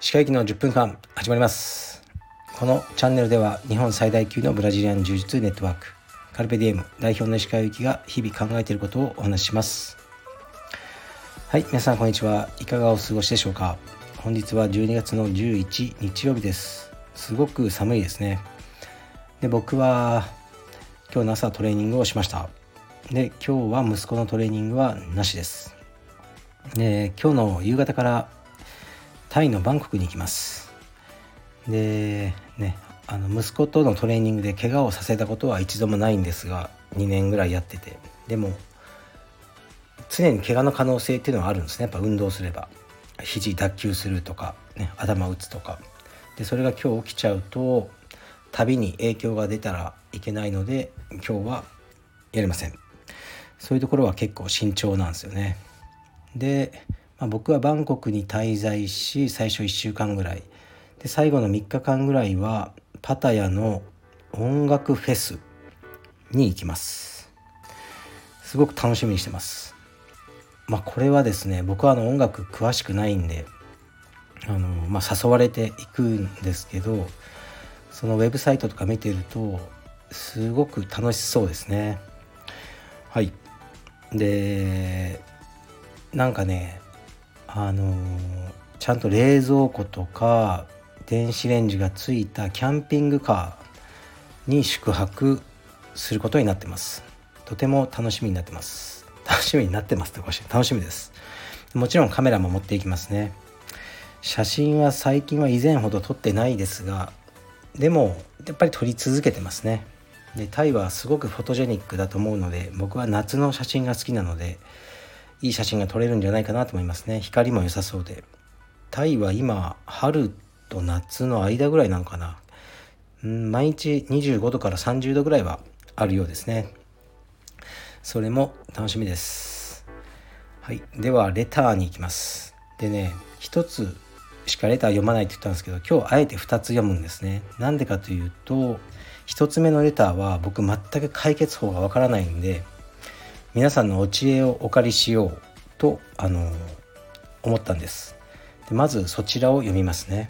歯科医の10分間始まります。このチャンネルでは日本最大級のブラジリアン柔術ネットワークカルペディエム代表の石川由紀が日々考えていることをお話しします。はい皆さんこんにちは。いかがお過ごしでしょうか。本日は12月の11日曜日です。すごく寒いですね。で僕は今日の朝トレーニングをしました。で今日は息子のトレーニングはなしです。で今日の夕方からタイのバンコクに行きます。でねあの息子とのトレーニングで怪我をさせたことは一度もないんですが2年ぐらいやってて。でも常に怪我の可能性っていうのはあるんですね。やっぱ運動すれば。肘脱臼するとか、ね、頭打つとか。でそれが今日起きちゃうと旅に影響が出たらいけないので今日はやりません。そういうところは結構慎重なんですよね。で、まあ、僕はバンコクに滞在し最初1週間ぐらい。で最後の3日間ぐらいはパタヤの音楽フェスに行きます。すごく楽しみにしてます。まあこれはですね僕はあの音楽詳しくないんであの、まあ、誘われていくんですけどそのウェブサイトとか見てるとすごく楽しそうですね。はい。でなんかねあのちゃんと冷蔵庫とか電子レンジがついたキャンピングカーに宿泊することになってます。とても楽しみになってます。楽しみになってますってし楽しみです。もちろんカメラも持っていきますね。写真は最近は以前ほど撮ってないですがでもやっぱり撮り続けてますね。でタイはすごくフォトジェニックだと思うので僕は夏の写真が好きなのでいい写真が撮れるんじゃないかなと思いますね。光も良さそうで。タイは今春と夏の間ぐらいなのかな。ん毎日25度から30度ぐらいはあるようですね。それも楽しみです。はい。ではレターに行きます。でね一つしかレター読まないって言ったんですけど今日あえて2つ読むんですね。なんでかというと1つ目のレターは僕全く解決法がわからないんで皆さんのお知恵をお借りしようとあの思ったんです。でまずそちらを読みますね。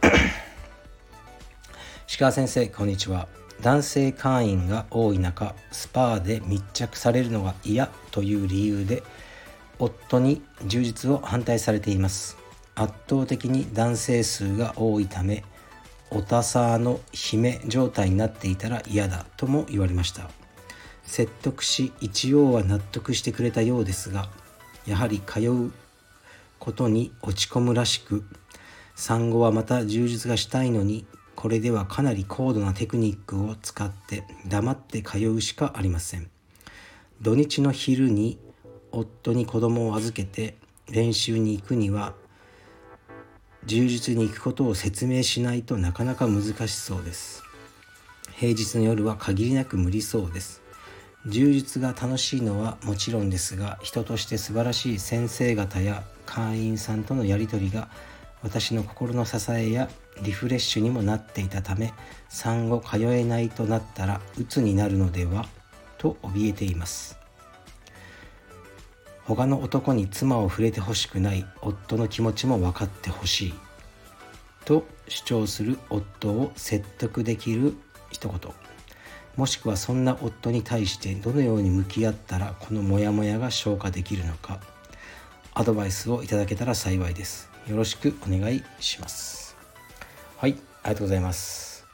石川先生こんにちは。男性会員が多い中スパーで密着されるのが嫌という理由で夫に充実を反対されています。圧倒的に男性数が多いためおたさの姫状態になっていたら嫌だとも言われました。説得し一応は納得してくれたようですがやはり通うことに落ち込むらしく産後はまた充実がしたいのにこれではかなり高度なテクニックを使って黙って通うしかありません。土日の昼に夫に子供を預けて練習に行くには充実に行くことを説明しないとなかなか難しそうです。平日の夜は限りなく無理そうです。充実が楽しいのはもちろんですが人として素晴らしい先生方や会員さんとのやり取りが私の心の支えやリフレッシュにもなっていたため産後通えないとなったら鬱になるのではと怯えています。他の男に妻を触れてほしくない夫の気持ちも分かってほしい。と主張する夫を説得できる一言。もしくはそんな夫に対してどのように向き合ったらこのモヤモヤが消化できるのか。アドバイスをいただけたら幸いです。よろしくお願いします。はいありがとうございます。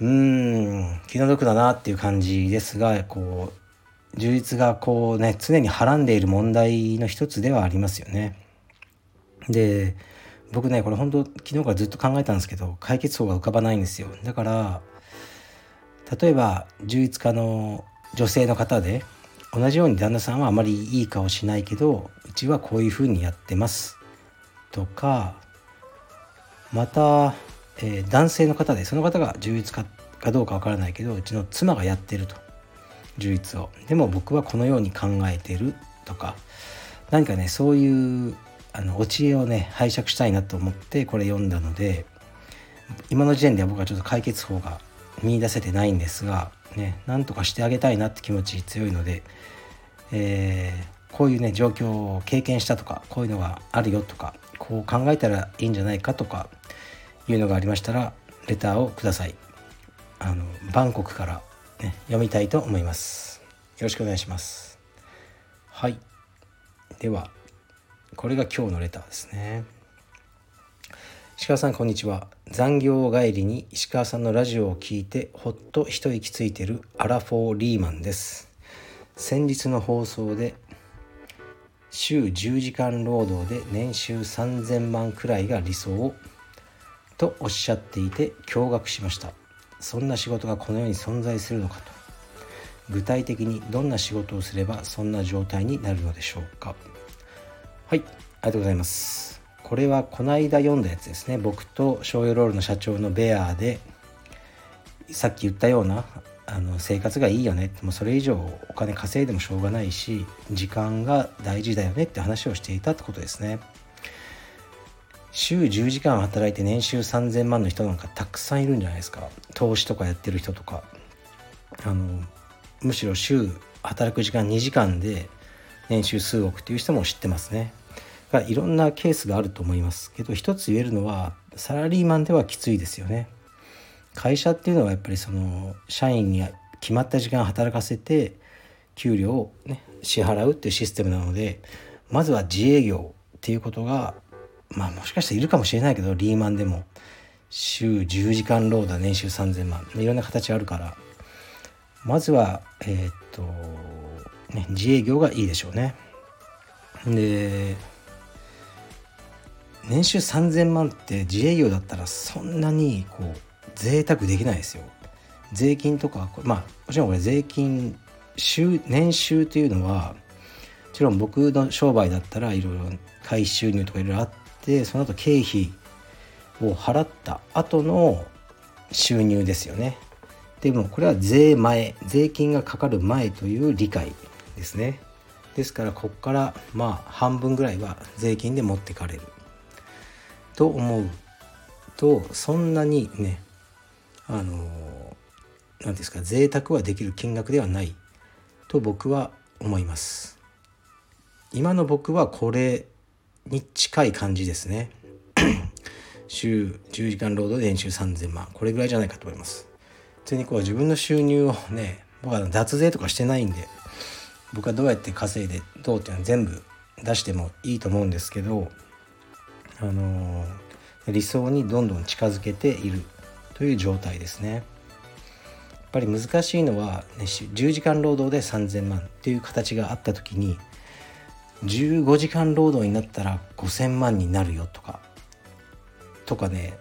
うーん気の毒だなっていう感じですがこう充実がこうね常にはらんでいる問題の一つではありますよね。で僕ねこれ本当昨日からずっと考えたんですけど解決法が浮かばないんですよ。だから例えば充実家の女性の方で同じように旦那さんはあまりいい顔しないけどうちはこういうふうにやってます。とかまた、えー、男性の方でその方が充実家かどうかわからないけどうちの妻がやってると。充実を。でも僕はこのように考えてるとか何かねそういうあのお知恵をね拝借したいなと思ってこれ読んだので今の時点では僕はちょっと解決法が見いだせてないんですがねなんとかしてあげたいなって気持ち強いので、えー、こういうね状況を経験したとかこういうのがあるよとかこう考えたらいいんじゃないかとかいうのがありましたらレターをください。あのバンコクから、ね、読みたいと思います。よろしくお願いします。はい。ではこれが今日のレターですね。石川さんこんにちは。残業帰りに石川さんのラジオを聞いてほっと一息ついてるアラフォーリーマンです。先日の放送で週10時間労働で年収3000万くらいが理想とおっしゃっていて驚愕しました。そんな仕事がこの世に存在するのかと。具体的にどんな仕事をすればそんな状態になるのでしょうか。はいありがとうございます。これはこの間読んだやつですね。僕と醤油ロールの社長のベアーでさっき言ったようなあの生活がいいよね。もうそれ以上お金稼いでもしょうがないし時間が大事だよね。って話をしていたってことですね。週10時間働いて年収3000万の人なんかたくさんいるんじゃないですか。投資とかやってる人とかあのむしろ週働く時間2時間で年収数億っていう人も知ってますねがいろんなケースがあると思いますけど一つ言えるのはサラリーマンではきついですよね。会社っていうのはやっぱりその社員に決まった時間働かせて給料を、ね、支払うっていうシステムなのでまずは自営業っていうことがまあもしかしたらいるかもしれないけどリーマンでも週10時間労働年収3000万いろんな形あるからまずはえー、っと、ね、自営業がいいでしょうね。で年収3000万って自営業だったらそんなにこう贅沢できないですよ。税金とかまあもちろんこれ税金収年収というのはもちろん僕の商売だったらいろいろ会費収入とかいろいろあってその後経費を払った後の収入ですよね。でもこれは税前税金がかかる前という理解ですね。ですからここからまあ半分ぐらいは税金で持ってかれると思うとそんなにねあの何ですか贅沢はできる金額ではないと僕は思います今の僕はこれに近い感じですね週10時間労働で年収3000万これぐらいじゃないかと思います普通にこう自分の収入をね僕は脱税とかしてないんで僕はどうやって稼いでどうっていうのは全部出してもいいと思うんですけどあの理想にどんどん近づけているという状態ですね。やっぱり難しいのは、ね、10時間労働で3000万っていう形があった時に15時間労働になったら5000万になるよとかとかね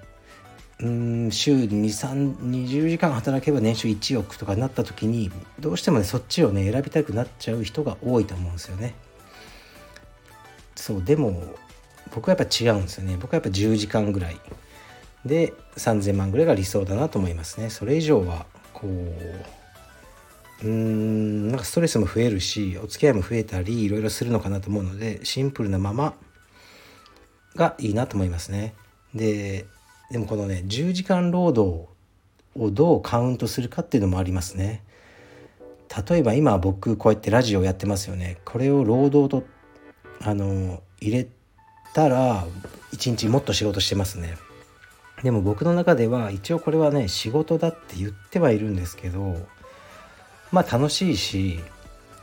うん週2320時間働けば年収1億とかになった時にどうしてもねそっちをね選びたくなっちゃう人が多いと思うんですよね。そうでも僕はやっぱ違うんですよね。僕はやっぱ10時間ぐらい。で3000万ぐらいが理想だなと思いますね。それ以上はこううんなんかストレスも増えるしお付き合いも増えたりいろいろするのかなと思うのでシンプルなままがいいなと思いますね。ででもこのね10時間労働をどうカウントするかっていうのもありますね。例えば今僕こうやってラジオやってますよね。これを労働とあの入れたら一日もっと仕事してますね。でも僕の中では一応これはね仕事だって言ってはいるんですけどまあ楽しいし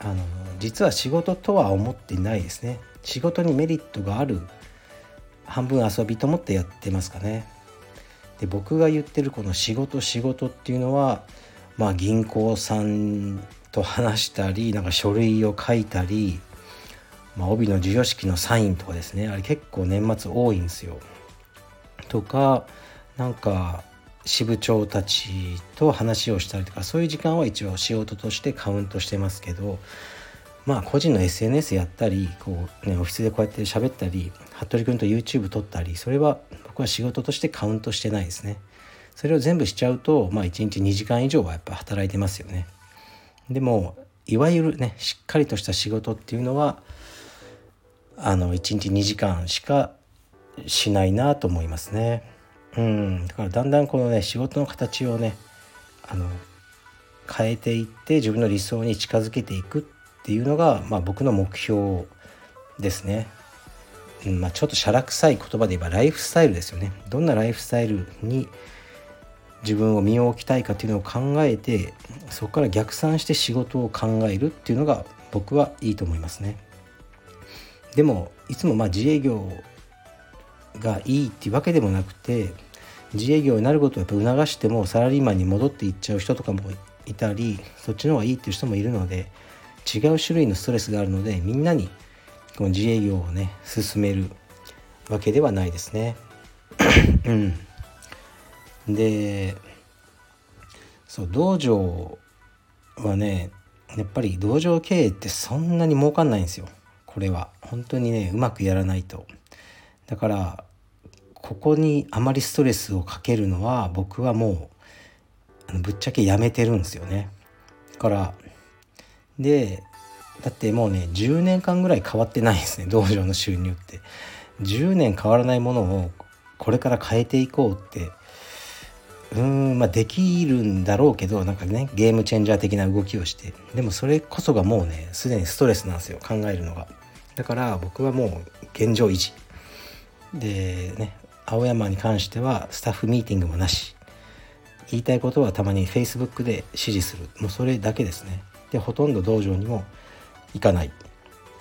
あの実は仕事とは思ってないですね。仕事にメリットがある半分遊びと思ってやってますかねで僕が言ってるこの仕事仕事っていうのはまあ銀行さんと話したりなんか書類を書いたりまあ、帯の授与式のサインとかですねあれ結構年末多いんですよ。とかなんか支部長たちと話をしたりとかそういう時間は一応仕事としてカウントしてますけどまあ個人の SNS やったりこう、ね、オフィスでこうやって喋ったり服部君と YouTube 撮ったりそれは僕は仕事としてカウントしてないですね。それを全部しちゃうとまあ1日2時間以上はやっぱ働いてますよね。でもいわゆるねしっかりとした仕事っていうのはあの1日2時間しかしないなと思いますね。うん、だからだんだんこのね仕事の形をねあの変えていって自分の理想に近づけていくっていうのが、まあ、僕の目標ですね。うんまあ、ちょっとしゃらくさい言葉で言えばライフスタイルですよね。どんなライフスタイルに自分を身を置きたいかっていうのを考えてそこから逆算して仕事を考えるっていうのが僕はいいと思いますね。でもいつもまあ自営業がいいっていうわけでもなくて自営業になることをやっぱ促してもサラリーマンに戻っていっちゃう人とかもいたりそっちの方がいいっていう人もいるので違う種類のストレスがあるのでみんなにこの自営業をね進めるわけではないですね。うん、でそう道場はねやっぱり道場経営ってそんなに儲かんないんですよ。これは。本当にねうまくやらないと。だからここにあまりストレスをかけるのは僕はもうぶっちゃけやめてるんですよね。だからでだってもうね10年間ぐらい変わってないですね 道場の収入って。10年変わらないものをこれから変えていこうって。うーんまあできるんだろうけどなんかねゲームチェンジャー的な動きをして。でもそれこそがもうねすでにストレスなんですよ考えるのが。だから僕はもう現状維持。でね青山に関してはスタッフミーティングもなし。言いたいことはたまに Facebook で指示する。もうそれだけですね。でほとんど道場にも行かないっ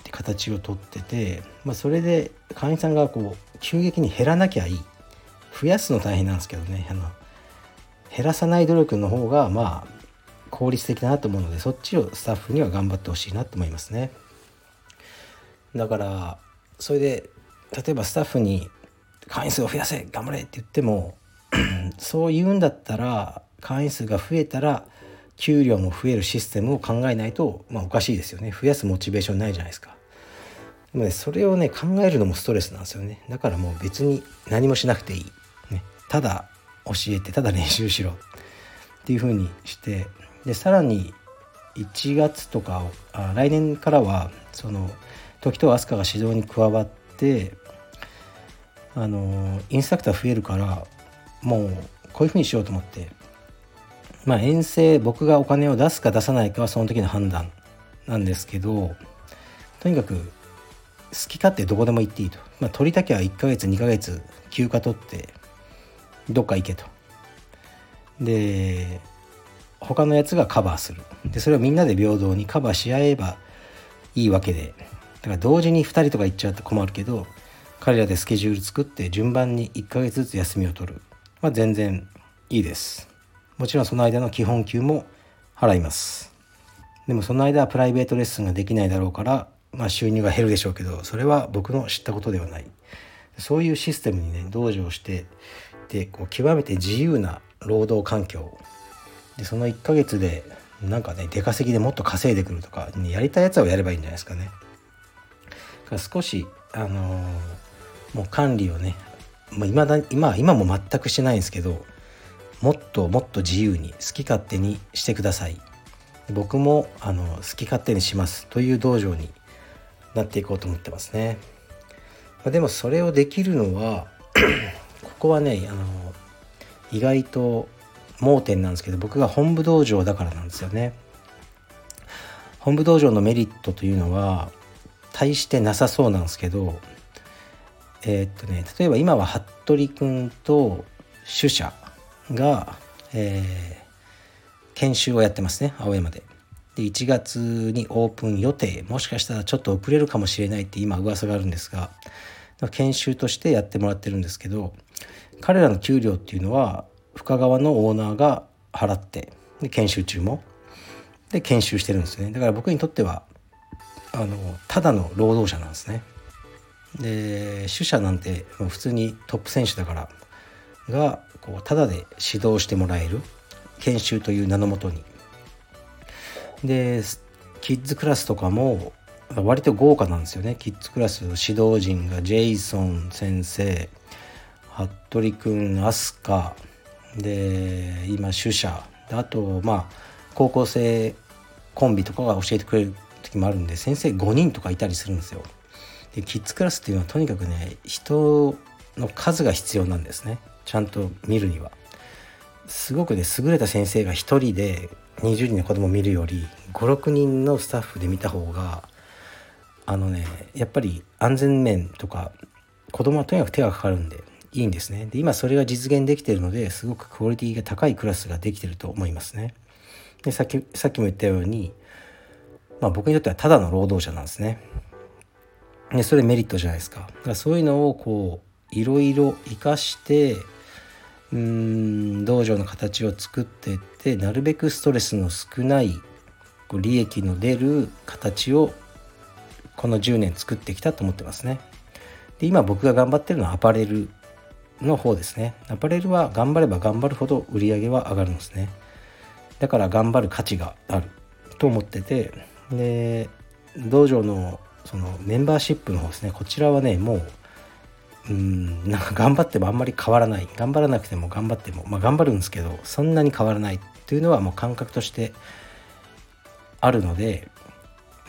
て形をとってて、まあ、それで会員さんがこう急激に減らなきゃいい。増やすの大変なんですけどね。あの減らさない努力の方がまあ効率的だなと思うのでそっちをスタッフには頑張ってほしいなと思いますね。だからそれで例えばスタッフに会員数を増やせ頑張れって言っても そう言うんだったら会員数が増えたら給料も増えるシステムを考えないと、まあ、おかしいですよね。増やすモチベーションないじゃないですか。でもねそれをね考えるのもストレスなんですよね。だからもう別に何もしなくていい、ね、ただ教えてただ練習しろ。っていう風にして。でさらに1月とかあ来年からはその時と飛鳥が指導に加わってあのインストラクター増えるからもうこういうふうにしようと思って。まあ遠征僕がお金を出すか出さないかはその時の判断なんですけどとにかく好き勝手どこでも行っていいと、まあ、取りたきゃ1ヶ月2ヶ月休暇取ってどっか行けと。で他のやつがカバーする。でそれをみんなで平等にカバーし合えばいいわけで。だから同時に2人とか行っちゃうと困るけど彼らでスケジュール作って順番に1ヶ月ずつ休みを取る、まあ、全然いいです。もちろんその間の基本給も払います。でもその間はプライベートレッスンができないだろうから、まあ、収入が減るでしょうけどそれは僕の知ったことではない。そういうシステムにね同情してでこう極めて自由な労働環境。でその1ヶ月でなんかね出稼ぎでもっと稼いでくるとか、ね、やりたいやつをやればいいんじゃないですかね。少しあのーもう管理をね、まあ、未だ今今も全くしてないんですけどもっともっと自由に好き勝手にしてください。僕もあの好き勝手にしますという道場になっていこうと思ってますね、まあ、でもそれをできるのは ここはねあの意外と盲点なんですけど僕が本部道場だからなんですよね。本部道場のメリットというのは大してなさそうなんですけどえー、っとね例えば今は服部君と主者が、えー、研修をやってますね青山で。で1月にオープン予定。もしかしたらちょっと遅れるかもしれないって今噂があるんですが研修としてやってもらってるんですけど彼らの給料っていうのは深川のオーナーが払ってで研修中も。で研修してるんですね。だから僕にとってはあのただの労働者なんですね。で主者なんて普通にトップ選手だからがこうただで指導してもらえる研修という名のもとに。でキッズクラスとかも割と豪華なんですよね。キッズクラス指導陣がジェイソン先生服部君飛鳥で今主者あとまあ高校生コンビとかが教えてくれる時もあるんで先生5人とかいたりするんですよ。でキッズクラスっていうのはとにかくね人の数が必要なんですね。ちゃんと見るには。すごくね優れた先生が1人で20人の子供を見るより56人のスタッフで見た方があのねやっぱり安全面とか子供はとにかく手がかかるんでいいんですね。で今それが実現できてるのですごくクオリティが高いクラスができてると思いますね。でさっきさっきも言ったように、まあ、僕にとってはただの労働者なんですね。でそれメリットじゃないですか。だからそういうのをこういろいろ生かしてうん道場の形を作っていってなるべくストレスの少ない利益の出る形をこの10年作ってきたと思ってますね。で今僕が頑張ってるのはアパレルの方ですね。アパレルは頑張れば頑張るほど売り上げは上がるんですね。だから頑張る価値があると思っててで道場のそのメンバーシップの方ですねこちらはねもううんなんか頑張ってもあんまり変わらない頑張らなくても頑張ってもまあ頑張るんですけどそんなに変わらないっていうのはもう感覚としてあるので、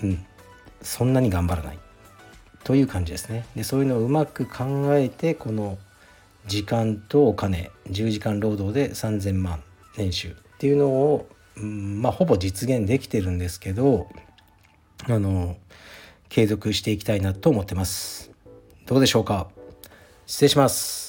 うん、そんなに頑張らないという感じですね。でそういうのをうまく考えてこの時間とお金10時間労働で3,000万年収っていうのを、うん、まあほぼ実現できてるんですけどあの継続していきたいなと思ってます。どうでしょうか？失礼します。